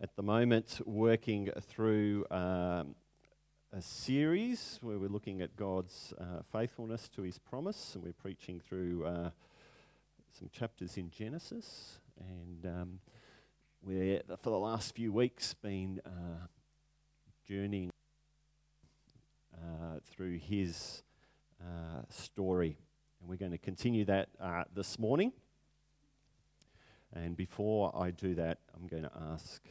at the moment working through um, a series where we're looking at God's uh, faithfulness to his promise, and we're preaching through uh, some chapters in Genesis. And um, we're, for the last few weeks, been uh, journeying uh, through his uh, story. And we're going to continue that uh, this morning. And before I do that, I'm going to ask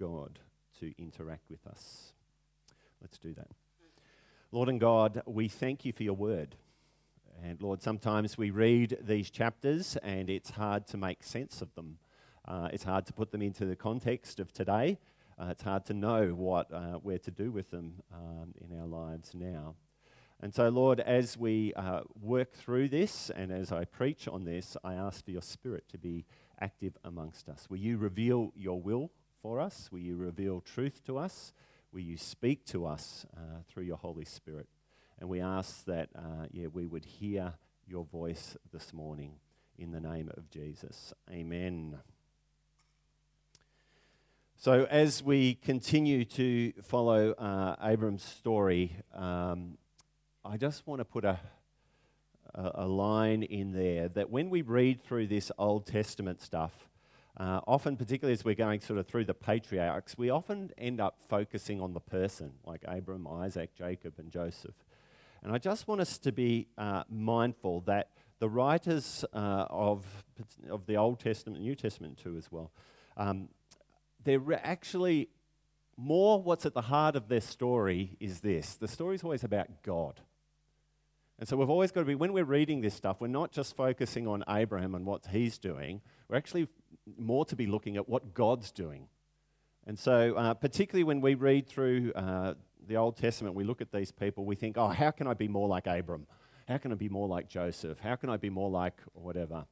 God to interact with us. Let's do that. Lord and God, we thank you for your word. And Lord, sometimes we read these chapters and it's hard to make sense of them. Uh, it's hard to put them into the context of today. Uh, it's hard to know what uh, we're to do with them um, in our lives now. And so, Lord, as we uh, work through this and as I preach on this, I ask for your spirit to be active amongst us. Will you reveal your will for us? Will you reveal truth to us? Will you speak to us uh, through your Holy Spirit? And we ask that, uh, yeah, we would hear your voice this morning in the name of Jesus. Amen. So, as we continue to follow uh, Abram's story, um, I just want to put a, a, a, line in there that when we read through this Old Testament stuff, uh, often, particularly as we're going sort of through the patriarchs, we often end up focusing on the person, like Abram, Isaac, Jacob, and Joseph. And I just want us to be uh, mindful that the writers uh, of, of the Old Testament, New Testament too, as well, um, they're actually more what's at the heart of their story is this the story is always about God. And so we've always got to be, when we're reading this stuff, we're not just focusing on Abraham and what he's doing, we're actually more to be looking at what God's doing. And so, uh, particularly when we read through uh, the Old Testament, we look at these people, we think, oh, how can I be more like Abram? How can I be more like Joseph? How can I be more like whatever?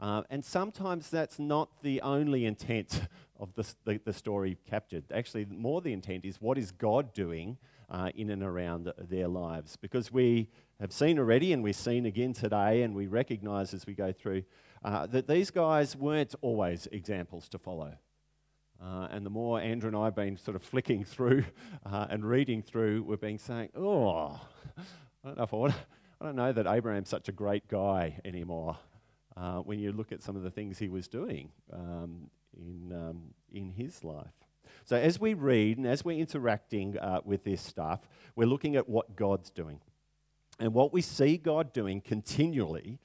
Uh, and sometimes that's not the only intent of the, the, the, story captured. Actually, more the intent is what is God doing uh, in and around their lives? Because we have seen already, and we've seen again today, and we recognize as we go through uh, that these guys weren't always examples to follow. Uh, and the more Andrew and I have been sort of flicking through uh, and reading through, we've been saying, oh, I don't know if I, want, I don't know that Abraham's such a great guy anymore. Uh, when you look at some of the things he was doing um, in, um, in his life. So, as we read and as we're interacting uh, with this stuff, we're looking at what God's doing. And what we see God doing continually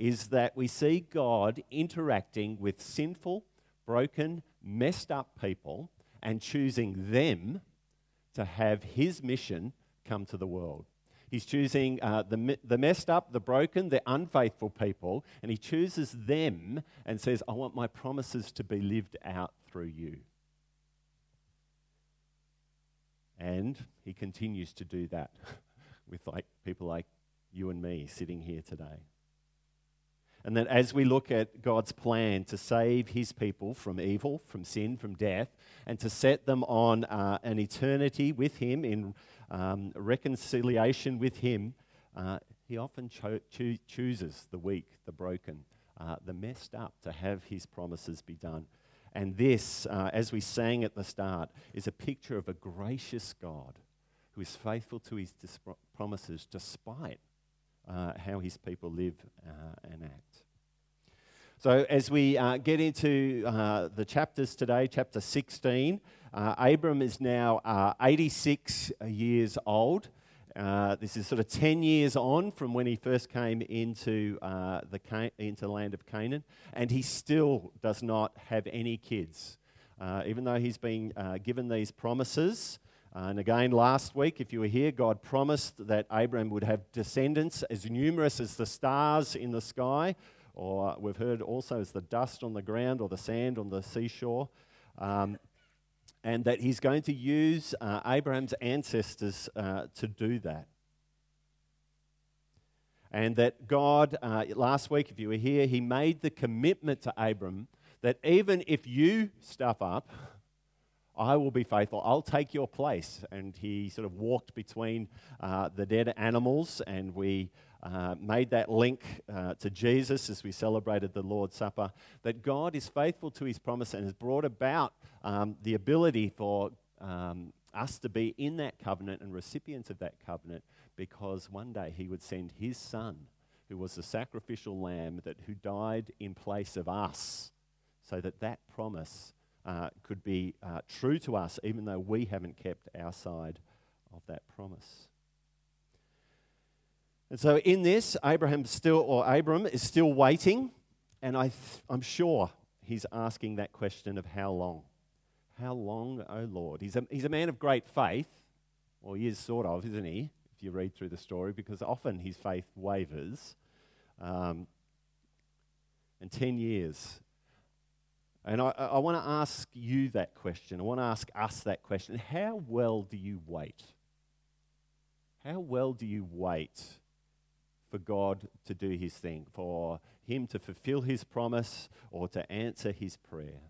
is that we see God interacting with sinful, broken, messed up people and choosing them to have his mission come to the world. He's choosing uh, the, the messed up, the broken, the unfaithful people, and he chooses them and says, I want my promises to be lived out through you. And he continues to do that with like people like you and me sitting here today. And that as we look at God's plan to save his people from evil, from sin, from death, and to set them on uh, an eternity with him in um, reconciliation with him, uh, he often cho- cho- chooses the weak, the broken, uh, the messed up to have his promises be done. And this, uh, as we sang at the start, is a picture of a gracious God who is faithful to his dis- promises despite uh, how his people live uh, and act. So, as we uh, get into uh, the chapters today, chapter 16, uh, Abram is now uh, 86 years old. this is sort of 10 years on from when he first came into, the, Can- into the land of Canaan, and he still does not have any kids. even though he's been given these promises, uh, and again, last week, if you were here, God promised that Abraham would have descendants as numerous as the stars in the sky, or we've heard also as the dust on the ground or the sand on the seashore. Um, and that he's going to use uh, Abraham's ancestors uh, to do that. And that God, uh, last week, if you were here, he made the commitment to Abram that even if you stuff up, I will be faithful. I'll take your place. And he sort of walked between uh, the dead animals, and we uh, made that link uh, to Jesus as we celebrated the Lord's Supper, that God is faithful to his promise and has brought about um, the ability for um, us to be in that covenant and recipients of that covenant because one day he would send his son, who was the sacrificial lamb that who died in place of us, so that that promise uh, could be uh, true to us, even though we haven't kept our side of that promise. And so in this, Abraham still, or Abram is still waiting, and I th- I'm sure he's asking that question of how long. How long, O oh Lord? He's a, he's a man of great faith, or he is sort of, isn't he? If you read through the story, because often his faith wavers. Um, and 10 years. And I, I want to ask you that question. I want to ask us that question. How well do you wait? How well do you wait for God to do his thing, for him to fulfill his promise or to answer his prayer?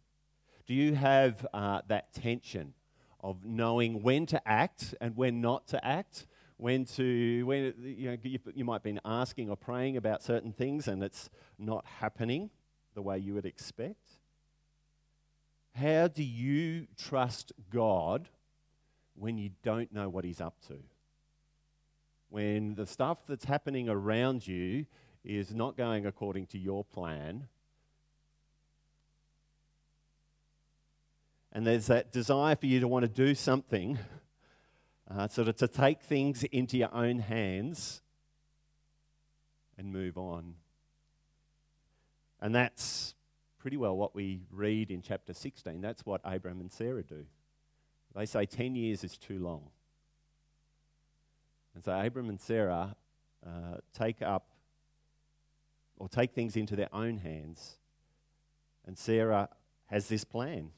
Do you have uh, that tension of knowing when to act and when not to act? When to, when, you know, you, you might have been asking or praying about certain things and it's not happening the way you would expect? How do you trust God when you don't know what He's up to? When the stuff that's happening around you is not going according to your plan. And there's that desire for you to want to do something, uh, sort of to take things into your own hands and move on. And that's pretty well what we read in chapter 16. That's what Abraham and Sarah do. They say 10 years is too long. And so Abram and Sarah uh, take up or take things into their own hands. And Sarah has this plan.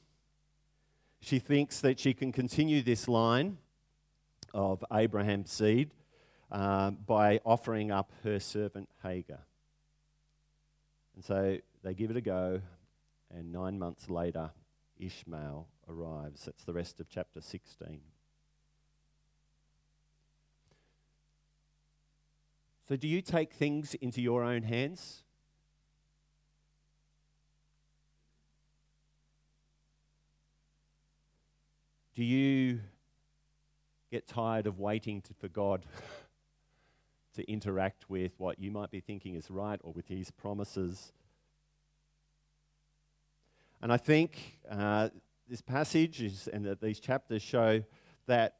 She thinks that she can continue this line of Abraham's seed uh, by offering up her servant Hagar. And so they give it a go, and nine months later, Ishmael arrives. That's the rest of chapter 16. So, do you take things into your own hands? Do you get tired of waiting to, for God to interact with what you might be thinking is right or with His promises? And I think uh, this passage is, and that these chapters show that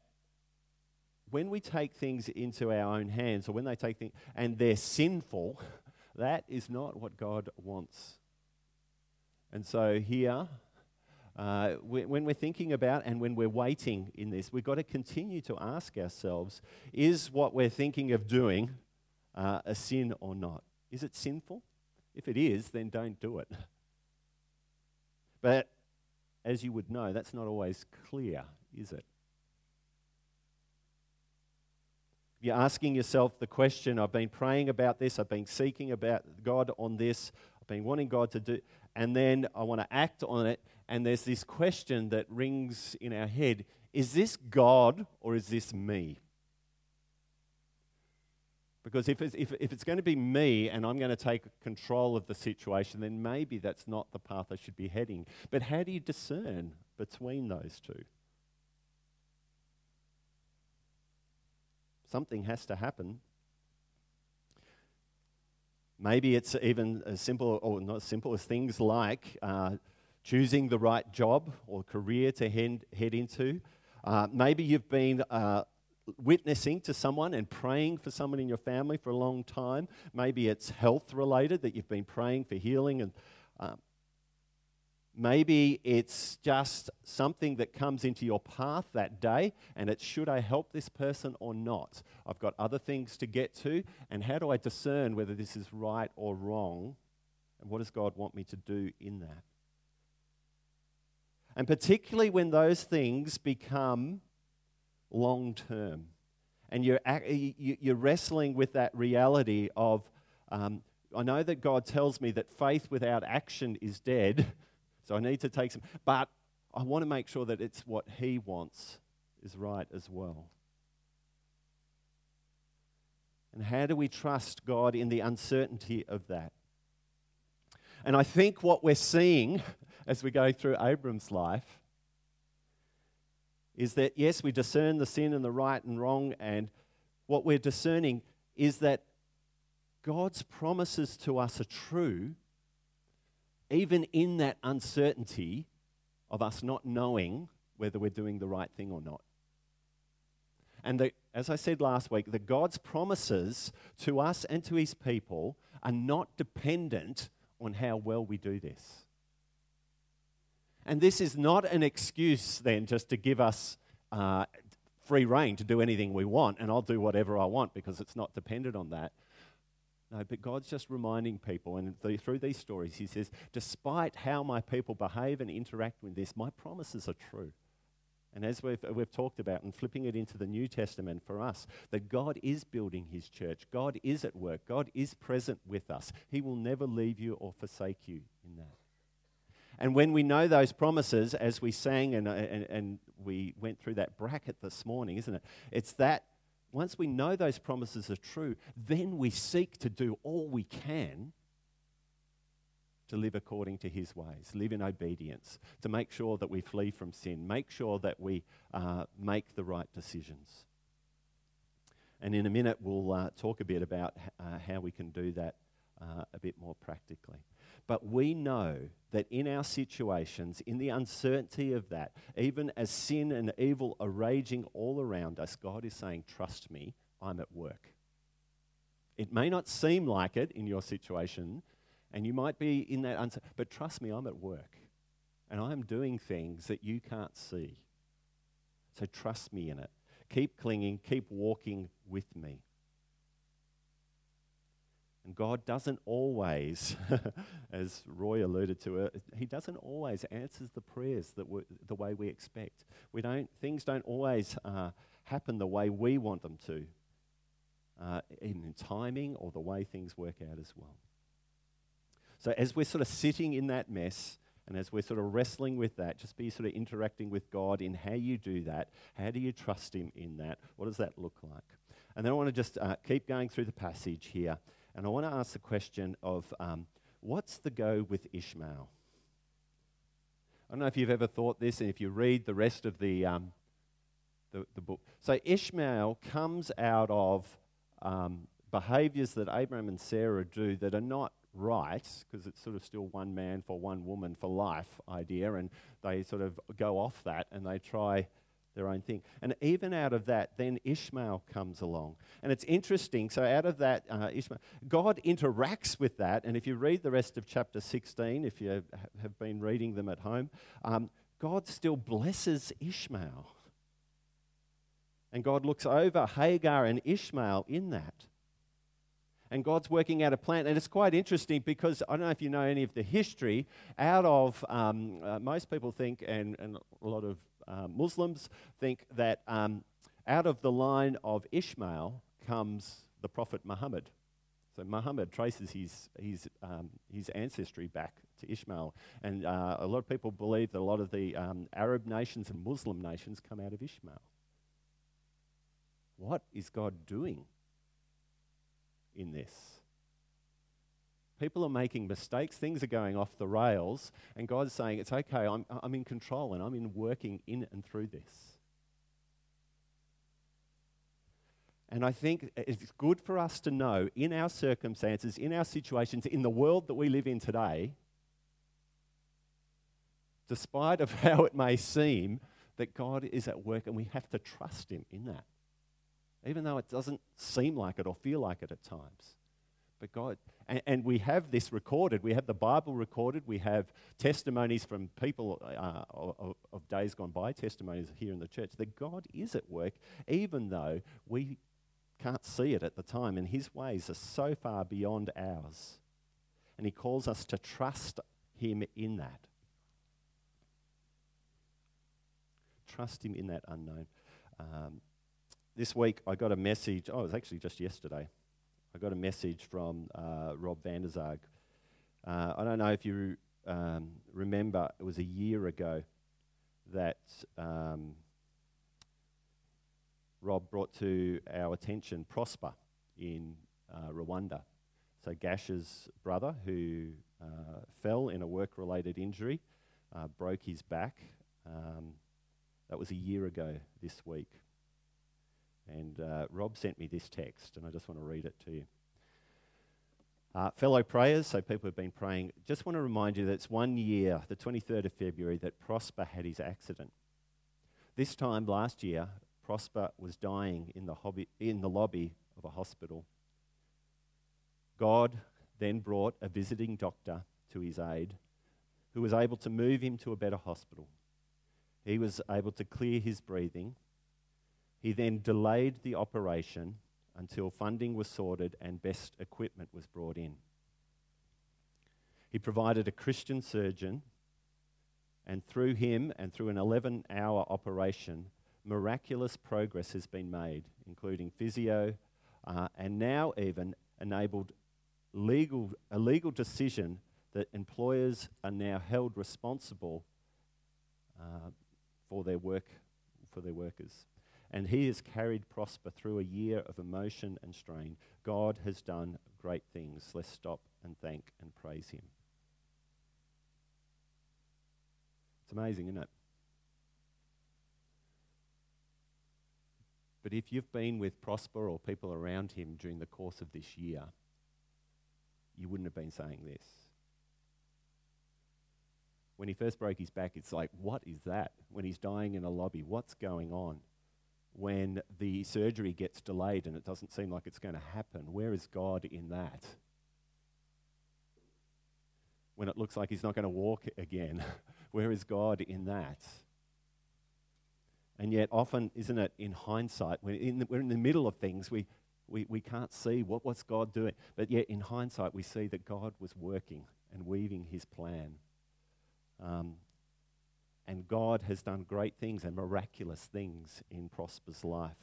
when we take things into our own hands, or when they take things and they're sinful, that is not what God wants. And so here, uh, when we're thinking about and when we're waiting in this, we've got to continue to ask ourselves is what we're thinking of doing uh, a sin or not? Is it sinful? If it is, then don't do it. But as you would know, that's not always clear, is it? You're asking yourself the question, I've been praying about this, I've been seeking about God on this, I've been wanting God to do, and then I want to act on it, and there's this question that rings in our head is this God or is this me? Because if it's, if, if it's going to be me and I'm going to take control of the situation, then maybe that's not the path I should be heading. But how do you discern between those two? Something has to happen. Maybe it's even as simple, or not as simple, as things like uh, choosing the right job or career to head, head into. Uh, maybe you've been uh, witnessing to someone and praying for someone in your family for a long time. Maybe it's health related that you've been praying for healing and uh, Maybe it's just something that comes into your path that day, and it's should I help this person or not? I've got other things to get to, and how do I discern whether this is right or wrong? And what does God want me to do in that? And particularly when those things become long term, and you're, you're wrestling with that reality of, um, I know that God tells me that faith without action is dead. So I need to take some, but I want to make sure that it's what He wants is right as well. And how do we trust God in the uncertainty of that? And I think what we're seeing as we go through Abram's life is that, yes, we discern the sin and the right and wrong, and what we're discerning is that God's promises to us are true, even in that uncertainty of us not knowing whether we're doing the right thing or not. And the, as I said last week, the God's promises to us and to his people are not dependent on how well we do this. And this is not an excuse then just to give us uh, free rein to do anything we want, and I'll do whatever I want because it's not dependent on that. No, but God's just reminding people, and through these stories, He says, despite how my people behave and interact with this, my promises are true. And as we've, we've talked about, and flipping it into the New Testament for us, that God is building His church. God is at work. God is present with us. He will never leave you or forsake you in that. And when we know those promises, as we sang and, and, and we went through that bracket this morning, isn't it? It's that once we know those promises are true, then we seek to do all we can to live according to his ways, live in obedience, to make sure that we flee from sin, make sure that we uh, make the right decisions. And in a minute, we'll uh, talk a bit about uh, how we can do that uh, a bit more practically. But we know that in our situations, in the uncertainty of that, even as sin and evil are raging all around us, God is saying, Trust me, I'm at work. It may not seem like it in your situation, and you might be in that uncertainty, but trust me, I'm at work. And I'm doing things that you can't see. So trust me in it. Keep clinging, keep walking with me. And God doesn't always, as Roy alluded to, it, He doesn't always answer the prayers that the way we expect. We don't, things don't always uh, happen the way we want them to, uh, in timing or the way things work out as well. So as we're sort of sitting in that mess, and as we're sort of wrestling with that, just be sort of interacting with God in how you do that. How do you trust Him in that? What does that look like? And then I want to just uh, keep going through the passage here. And I want to ask the question of um, what's the go with Ishmael? I don't know if you've ever thought this, and if you read the rest of the, um, the, the, book. So Ishmael comes out of um, behaviors that Abraham and Sarah do that are not right, because it's sort of still one man for one woman for life idea, and they sort of go off that and they try their own thing. And even out of that, then Ishmael comes along. And it's interesting. So, out of that, uh, Ishmael, God interacts with that. And if you read the rest of chapter 16, if you have been reading them at home, um, God still blesses Ishmael. And God looks over Hagar and Ishmael in that. And God's working out a plan. And it's quite interesting because I don't know if you know any of the history. Out of, um, uh, most people think, and, and a lot of uh, Muslims think that um, out of the line of Ishmael comes the Prophet Muhammad. So Muhammad traces his, his, um, his ancestry back to Ishmael. And uh, a lot of people believe that a lot of the um, Arab nations and Muslim nations come out of Ishmael. What is God doing in this? People are making mistakes, things are going off the rails, and God's saying, It's okay, I'm, I'm in control and I'm in working in and through this. And I think it's good for us to know in our circumstances, in our situations, in the world that we live in today, despite of how it may seem, that God is at work and we have to trust Him in that. Even though it doesn't seem like it or feel like it at times. But God, and, and, we have this recorded. We have the Bible recorded. We have testimonies from people uh, of, of days gone by, testimonies here in the church, that God is at work, even though we can't see it at the time. And His ways are so far beyond ours. And He calls us to trust Him in that. Trust Him in that unknown. Um, this week I got a message, oh, it was actually just yesterday. I got a message from uh, Rob Vanderzag. Uh, I don't know if you um, remember, it was a year ago that um, Rob brought to our attention Prosper in uh, Rwanda. So Gash's brother, who uh, fell in a work-related injury, uh, broke his back. Um, that was a year ago this week. And uh, Rob sent me this text, and I just want to read it to you. Uh, fellow prayers, so people have been praying, just want to remind you that it's one year, the 23rd of February, that Prosper had his accident. This time last year, Prosper was dying in the, hobby, in the lobby of a hospital. God then brought a visiting doctor to his aid who was able to move him to a better hospital. He was able to clear his breathing. He then delayed the operation until funding was sorted and best equipment was brought in. He provided a Christian surgeon, and through him and through an 11 hour operation, miraculous progress has been made, including physio, uh, and now even enabled legal, a legal decision that employers are now held responsible uh, for their work for their workers. And he has carried Prosper through a year of emotion and strain. God has done great things. Let's stop and thank and praise him. It's amazing, isn't it? But if you've been with Prosper or people around him during the course of this year, you wouldn't have been saying this. When he first broke his back, it's like, what is that? When he's dying in a lobby, what's going on? When the surgery gets delayed and it doesn't seem like it's going to happen? Where is God in that? When it looks like he's not going to walk again, where is God in that? And yet, often, isn't it, in hindsight, we're in the, we're in the middle of things, we, we, we can't see what, what's God doing. But yet, in hindsight, we see that God was working and weaving his plan. Um, and God has done great things and miraculous things in Prosper's life.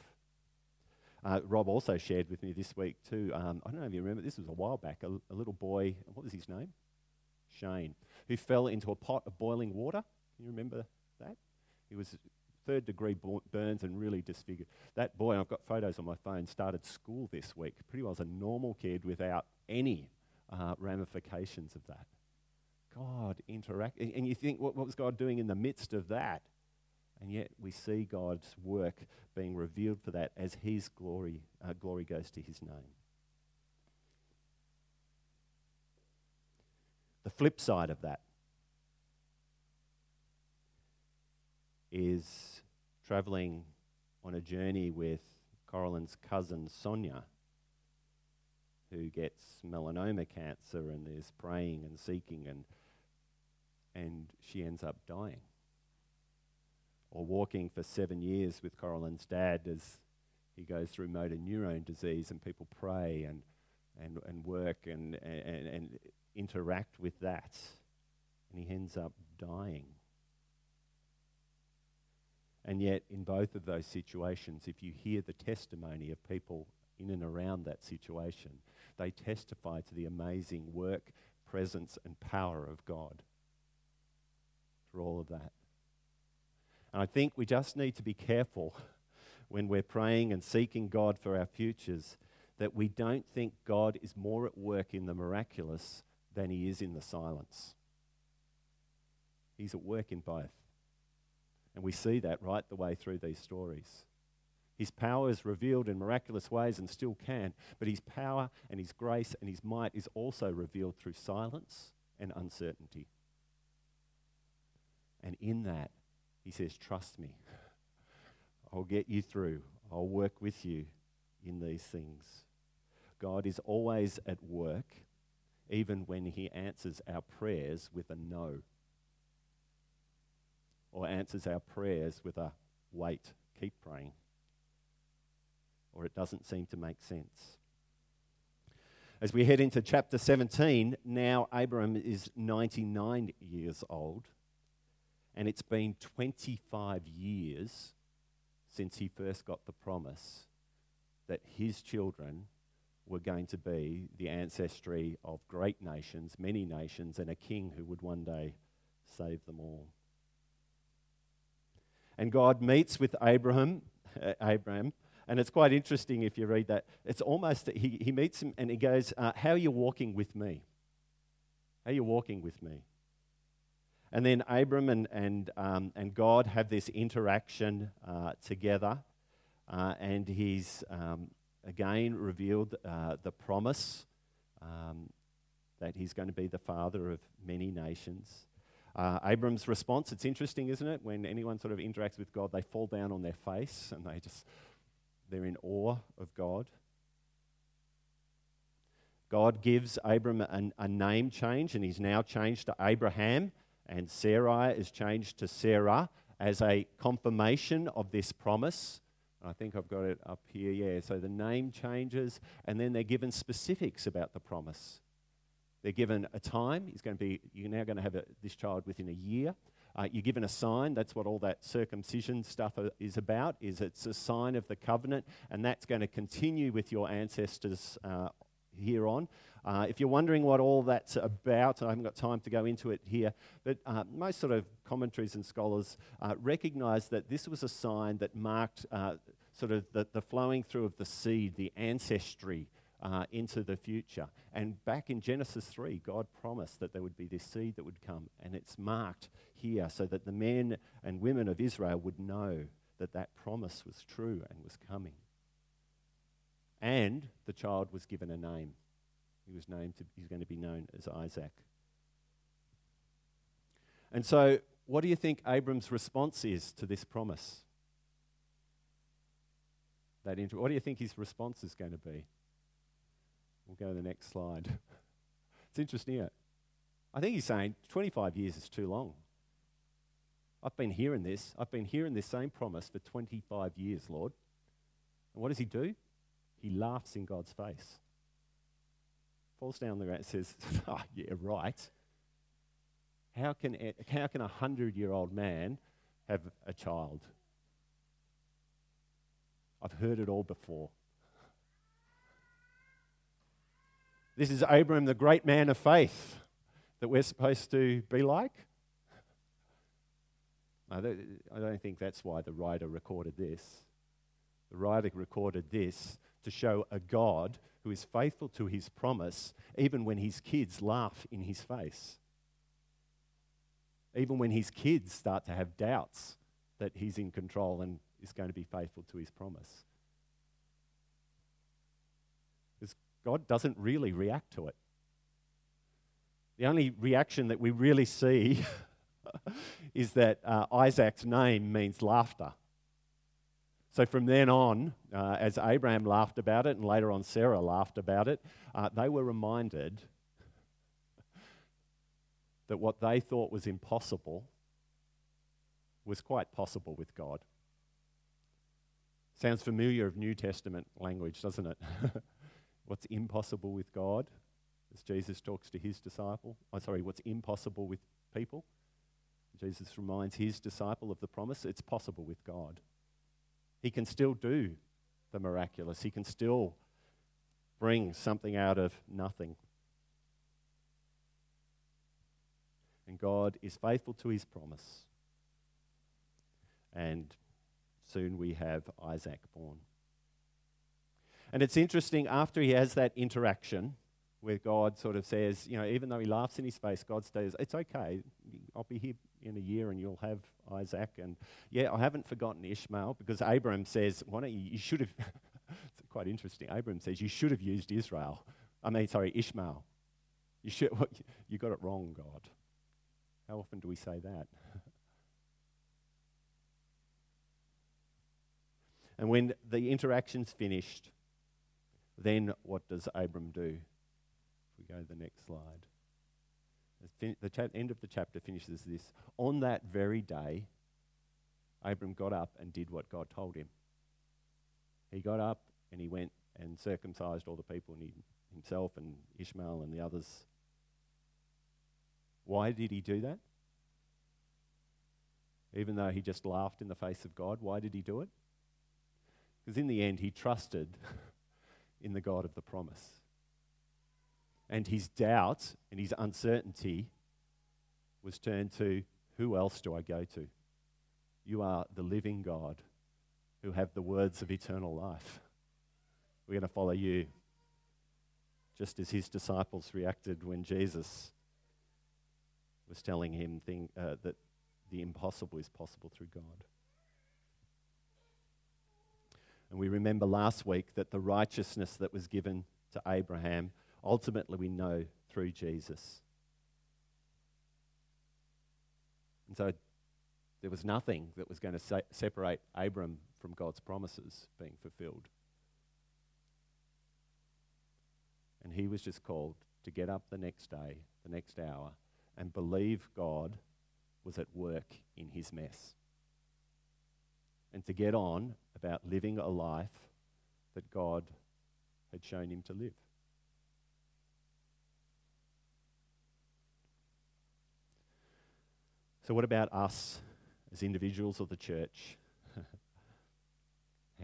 Uh, Rob also shared with me this week, too. Um, I don't know if you remember, this was a while back. A, a, little boy, what was his name? Shane, who fell into a pot of boiling water. Can you remember that? He was third degree burns and really disfigured. That boy, I've got photos on my phone, started school this week. Pretty well as a normal kid without any uh, ramifications of that. God interact. And you think, what, what was God doing in the midst of that? And yet we see God's work being revealed for that as His glory, uh, glory goes to His name. The flip side of that is traveling on a journey with Coraline's cousin Sonia who gets melanoma cancer and is praying and seeking and and she ends up dying. Or walking for seven years with Coraline's dad as he goes through motor neurone disease and people pray and, and, and work and, and, and interact with that. And he ends up dying. And yet, in both of those situations, if you hear the testimony of people in and around that situation, they testify to the amazing work, presence, and power of God through all of that. And I think we just need to be careful when we're praying and seeking God for our futures that we don't think God is more at work in the miraculous than he is in the silence. He's at work in both. And we see that right the way through these stories. His power is revealed in miraculous ways and still can, but his power and his grace and his might is also revealed through silence and uncertainty. And in that, he says, Trust me. I'll get you through. I'll work with you in these things. God is always at work, even when he answers our prayers with a no, or answers our prayers with a wait, keep praying, or it doesn't seem to make sense. As we head into chapter 17, now Abram is 99 years old and it's been 25 years since he first got the promise that his children were going to be the ancestry of great nations, many nations, and a king who would one day save them all. And God meets with Abraham, uh, Abraham And it's quite interesting if you read that. It's almost he, he meets him and he goes, uh, How are you walking with me? How are you walking with me? And then Abram and, and, um, and God have this interaction uh, together. Uh, and he's um, again revealed uh, the promise um, that he's going to be the father of many nations. Uh, Abram's response, it's interesting, isn't it? When anyone sort of interacts with God, they fall down on their face and they just, they're in awe of God. God gives Abram a, a name change, and he's now changed to Abraham, and Sarai is changed to Sarah as a confirmation of this promise. I think I've got it up here, yeah. So the name changes, and then they're given specifics about the promise. They're given a time. He's going to be, you're now going to have a, this child within a year. Uh, you're given a sign. That's what all that circumcision stuff is about. Is it's a sign of the covenant, and that's going to continue with your ancestors uh, here on. Uh, if you're wondering what all that's about, I haven't got time to go into it here, but uh, most sort of commentaries and scholars uh, recognize that this was a sign that marked uh, sort of the, the, flowing through of the seed, the ancestry uh, into the future. And back in Genesis 3, God promised that there would be this seed that would come, and it's marked here so that the men and women of Israel would know that that promise was true and was coming. And the child was given a name. He was named to, he's going to be known as Isaac. And so, what do you think Abram's response is to this promise? That inter- what do you think his response is going to be? We'll go to the next slide. it's interesting, is I think he's saying 25 years is too long. I've been hearing this. I've been hearing this same promise for 25 years, Lord. And what does he do? He laughs in God's face. Falls down the ground and says, Oh, yeah, right. How can, how can a hundred year old man have a child? I've heard it all before. This is Abraham, the great man of faith that we're supposed to be like. I don't think that's why the writer recorded this. The writer recorded this to show a God who is faithful to his promise, even when his kids laugh in his face. Even when his kids start to have doubts that he's in control and is going to be faithful to his promise. Because God doesn't really react to it. The only reaction that we really see is that uh, Isaac's name means laughter. So from then on, uh, as Abraham laughed about it, and later on Sarah laughed about it, uh, they were reminded that what they thought was impossible was quite possible with God. Sounds familiar of New Testament language, doesn't it? what's impossible with God, as Jesus talks to his disciple. Oh, sorry, what's impossible with people? Jesus reminds his disciple of the promise. It's possible with God. He can still do the miraculous, He can still bring something out of nothing. And God is faithful to His promise. And soon we have Isaac born. And it's interesting, after he has that interaction where God sort of says, you know, even though he laughs in his face, God says, It's okay. I'll be here in a year and you'll have Isaac. And yeah, I haven't forgotten Ishmael because Abram says, why don't you, you should have, it's quite interesting. Abram says, you should have used Israel. I mean, sorry, Ishmael. You, should, you got it wrong, God. How often do we say that? and when the interaction's finished, then what does Abram do? If we go to the next slide. The cha- end of the chapter finishes this. On that very day, Abram got up and did what God told him. He got up and he went and circumcised all the people, and he, himself and Ishmael and the others. Why did he do that? Even though he just laughed in the face of God, why did he do it? Because in the end, he trusted in the God of the promise and his doubt and his uncertainty was turned to who else do I go to? You are the living God who have the words of eternal life. We're going to follow you, just as his disciples reacted when Jesus was telling him thing, uh, that the impossible is possible through God. And we remember last week that the righteousness that was given to Abraham, ultimately we know through Jesus. And so there was nothing that was going to sa- separate Abram from God's promises being fulfilled. And he was just called to get up the next day, the next hour, and believe God was at work in his mess. And to get on about living a life that God had shown him to live. So, what about us as individuals of the church?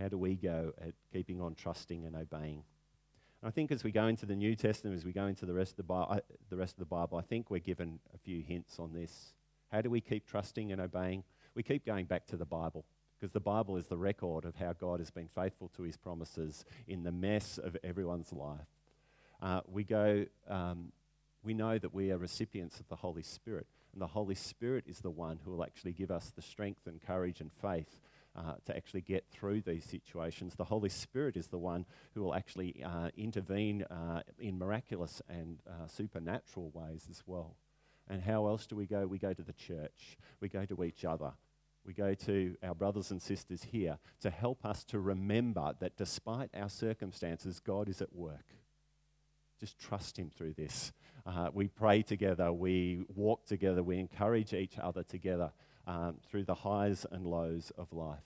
How do we go at keeping on trusting and obeying? And I think as we go into the New Testament, as we go into the rest of the, Bi- the rest of the Bible, I think we're given a few hints on this. How do we keep trusting and obeying? We keep going back to the Bible because the Bible is the record of how God has been faithful to his promises in the mess of everyone's life. Uh, we go, um, we know that we are recipients of the Holy Spirit, and the Holy Spirit is the one who will actually give us the strength and courage and faith uh, to actually get through these situations. The Holy Spirit is the one who will actually uh, intervene uh, in miraculous and uh, supernatural ways as well. And how else do we go? We go to the church, we go to each other. We go to our brothers and sisters here to help us to remember that despite our circumstances, God is at work. Just trust Him through this. Uh, we pray together, we walk together, we encourage each other together um, through the highs and lows of life.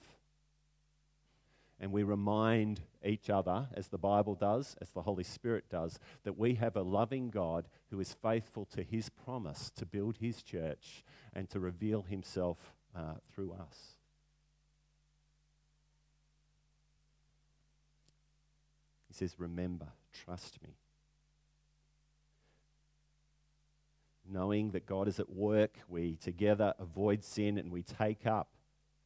And we remind each other, as the Bible does, as the Holy Spirit does, that we have a loving God who is faithful to his promise to build his church and to reveal himself uh, through us. He says, Remember, trust me. Knowing that God is at work, we together avoid sin and we take up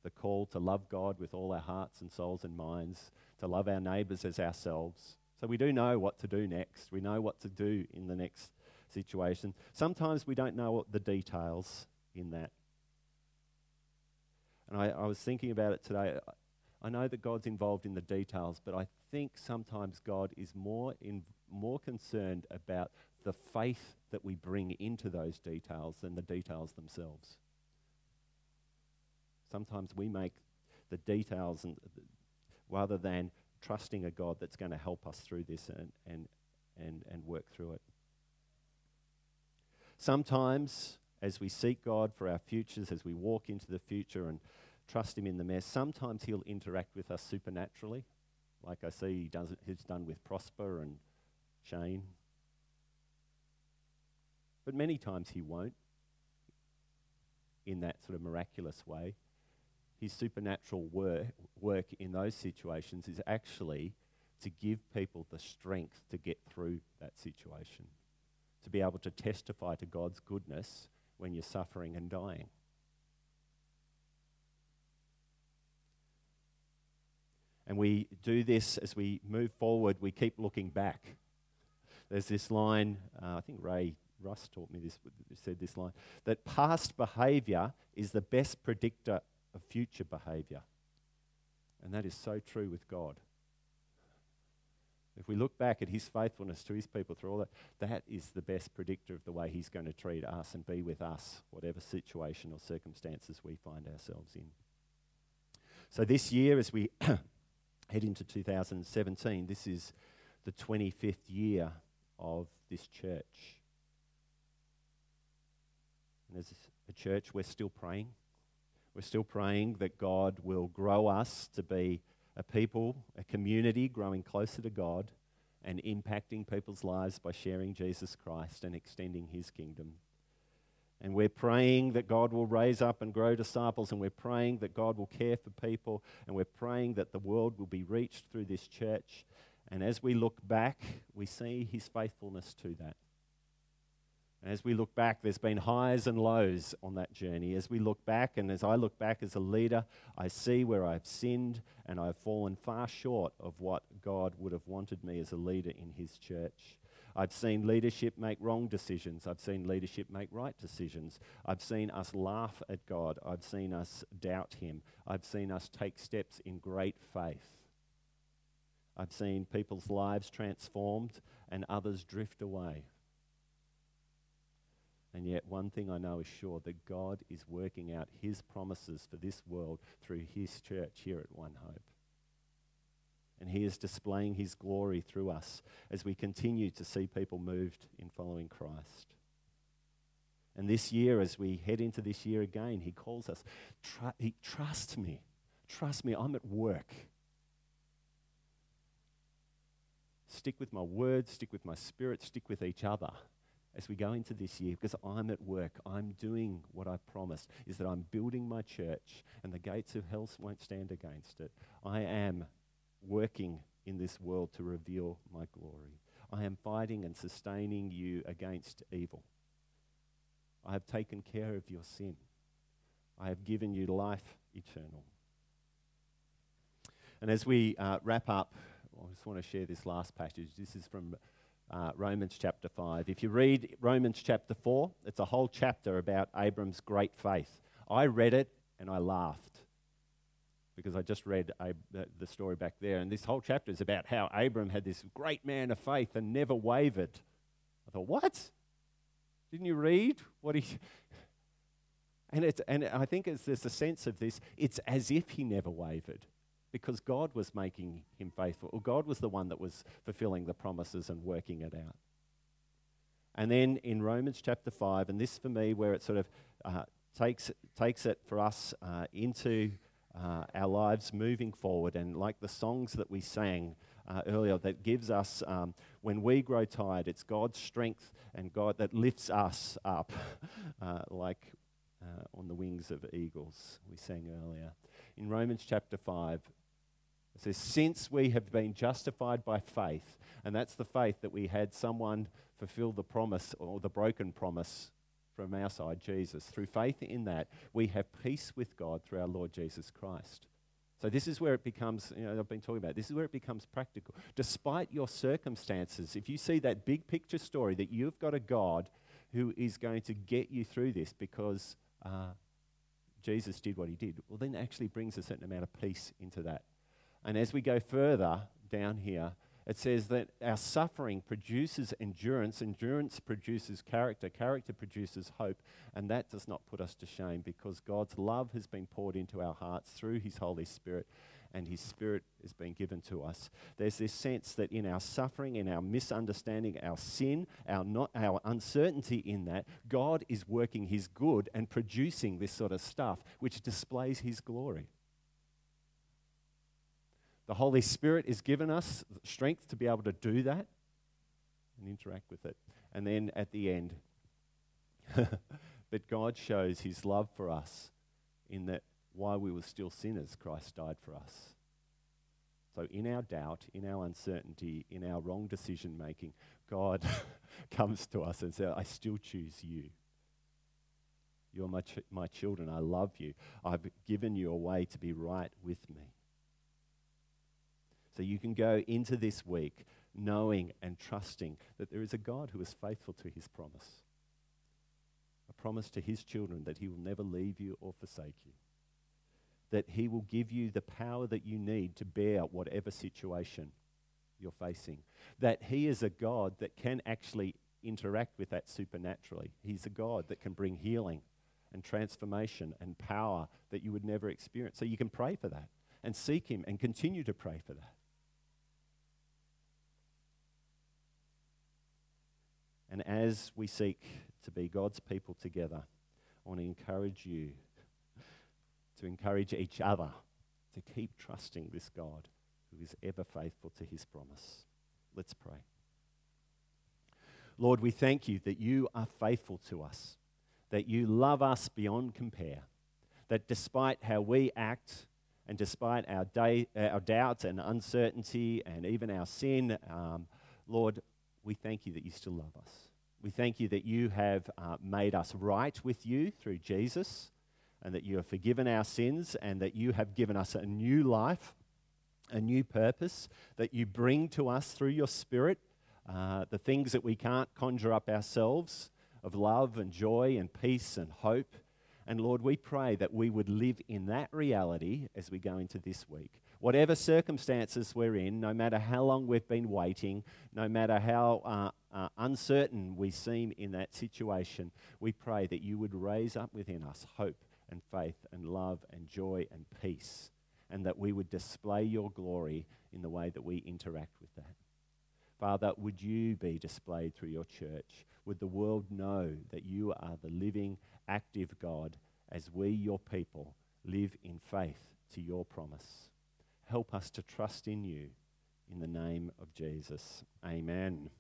the call to love God with all our hearts and souls and minds, to love our neighbours as ourselves. So we do know what to do next. We know what to do in the next situation. Sometimes we don't know what the details in that. And I, I was thinking about it today. I know that God's involved in the details, but I think sometimes God is more, in, more concerned about the faith that we bring into those details than the details themselves. Sometimes we make the details and rather than trusting a God that's going to help us through this and, and, and, and work through it. Sometimes, as we seek God for our futures, as we walk into the future and trust Him in the mess, sometimes He'll interact with us supernaturally, like I see He does, He's done with Prosper and Shane but many times he won't in that sort of miraculous way. His supernatural work, work in those situations is actually to give people the strength to get through that situation, to be able to testify to God's goodness when you're suffering and dying. And we do this as we move forward, we keep looking back. There's this line, uh, I think Ray Russ taught me this, said this line, that past behavior is the best predictor of future behavior. And that is so true with God. If we look back at his faithfulness to his people through all that, that is the best predictor of the way he's going to treat us and be with us, whatever situation or circumstances we find ourselves in. So this year, as we head into 2017, this is the 25th year of this church. And as a church, we're still praying. We're still praying that God will grow us to be a people, a community growing closer to God and impacting people's lives by sharing Jesus Christ and extending his kingdom. And we're praying that God will raise up and grow disciples, and we're praying that God will care for people, and we're praying that the world will be reached through this church. And as we look back, we see his faithfulness to that. And as we look back, there's been highs and lows on that journey. As we look back, and as I look back as a leader, I see where I've sinned and I've fallen far short of what God would have wanted me as a leader in His church. I've seen leadership make wrong decisions. I've seen leadership make right decisions. I've seen us laugh at God. I've seen us doubt Him. I've seen us take steps in great faith. I've seen people's lives transformed and others drift away. And yet, one thing I know is sure that God is working out His promises for this world through His church here at One Hope. And He is displaying His glory through us as we continue to see people moved in following Christ. And this year, as we head into this year again, He calls us, he, Trust me. Trust me, I'm at work. Stick with my words, stick with my spirit, stick with each other as we go into this year because I'm at work. I'm doing what I promised is that I'm building my church and the gates of hell won't stand against it. I am working in this world to reveal my glory. I am fighting and sustaining you against evil. I have taken care of your sin. I have given you life eternal. And as we uh, wrap up, I just want to share this last passage. This is from uh, Romans chapter 5. If you read Romans chapter 4, it's a whole chapter about Abram's great faith. I read it and I laughed because I just read Ab- the story back there. And this whole chapter is about how Abram had this great man of faith and never wavered. I thought, what? Didn't you read what he. And, it's, and I think it's, there's a sense of this it's as if he never wavered because God was making him faithful, or God was the one that was fulfilling the promises and working it out. And then in Romans chapter 5, and this for me, where it sort of uh, takes, takes it for us uh, into uh, our lives moving forward, and like the songs that we sang uh, earlier, that gives us, um, when we grow tired, it's God's strength and God that lifts us up uh, like uh, on the wings of eagles, we sang earlier. In Romans chapter 5, it says, Since we have been justified by faith, and that's the faith that we had someone fulfill the promise or the broken promise from our side, Jesus. Through faith in that, we have peace with God through our Lord Jesus Christ. So, this is where it becomes, you know, I've been talking about, this is where it becomes practical. Despite your circumstances, if you see that big picture story that you've got a God who is going to get you through this because uh, Jesus did what he did, well, then actually brings a certain amount of peace into that. And as we go further down here, it says that our suffering produces endurance, endurance produces character, character produces hope, and that does not put us to shame because God's love has been poured into our hearts through His Holy Spirit, and His Spirit has been given to us. There's this sense that in our suffering, in our misunderstanding, our sin, our, not, our uncertainty in that, God is working His good and producing this sort of stuff which displays His glory. The Holy Spirit is given us strength to be able to do that and interact with it. And then at the end, but God shows his love for us in that while we were still sinners, Christ died for us. So, in our doubt, in our uncertainty, in our wrong decision making, God comes to us and says, I still choose you. You're my, ch- my children. I love you. I've given you a way to be right with me. So you can go into this week knowing and trusting that there is a God who is faithful to his promise. A promise to his children that he will never leave you or forsake you. That he will give you the power that you need to bear whatever situation you're facing. That he is a God that can actually interact with that supernaturally. He's a God that can bring healing and transformation and power that you would never experience. So you can pray for that and seek him and continue to pray for that. And as we seek to be God's people together, I want to encourage you to encourage each other to keep trusting this God who is ever faithful to his promise. Let's pray. Lord, we thank you that you are faithful to us, that you love us beyond compare, that despite how we act and despite our, day, our doubts and uncertainty and even our sin, um, Lord, we thank you that you still love us. We thank you that you have uh, made us right with you through Jesus, and that you have forgiven our sins, and that you have given us a new life, a new purpose, that you bring to us through your Spirit uh, the things that we can't conjure up ourselves of love and joy and peace and hope. And Lord, we pray that we would live in that reality as we go into this week. Whatever circumstances we're in, no matter how long we've been waiting, no matter how uh, uh, uncertain we seem in that situation, we pray that you would raise up within us hope and faith and love and joy and peace, and that we would display your glory in the way that we interact with that. Father, would you be displayed through your church? Would the world know that you are the living, active God as we, your people, live in faith to your promise? Help us to trust in you. In the name of Jesus. Amen.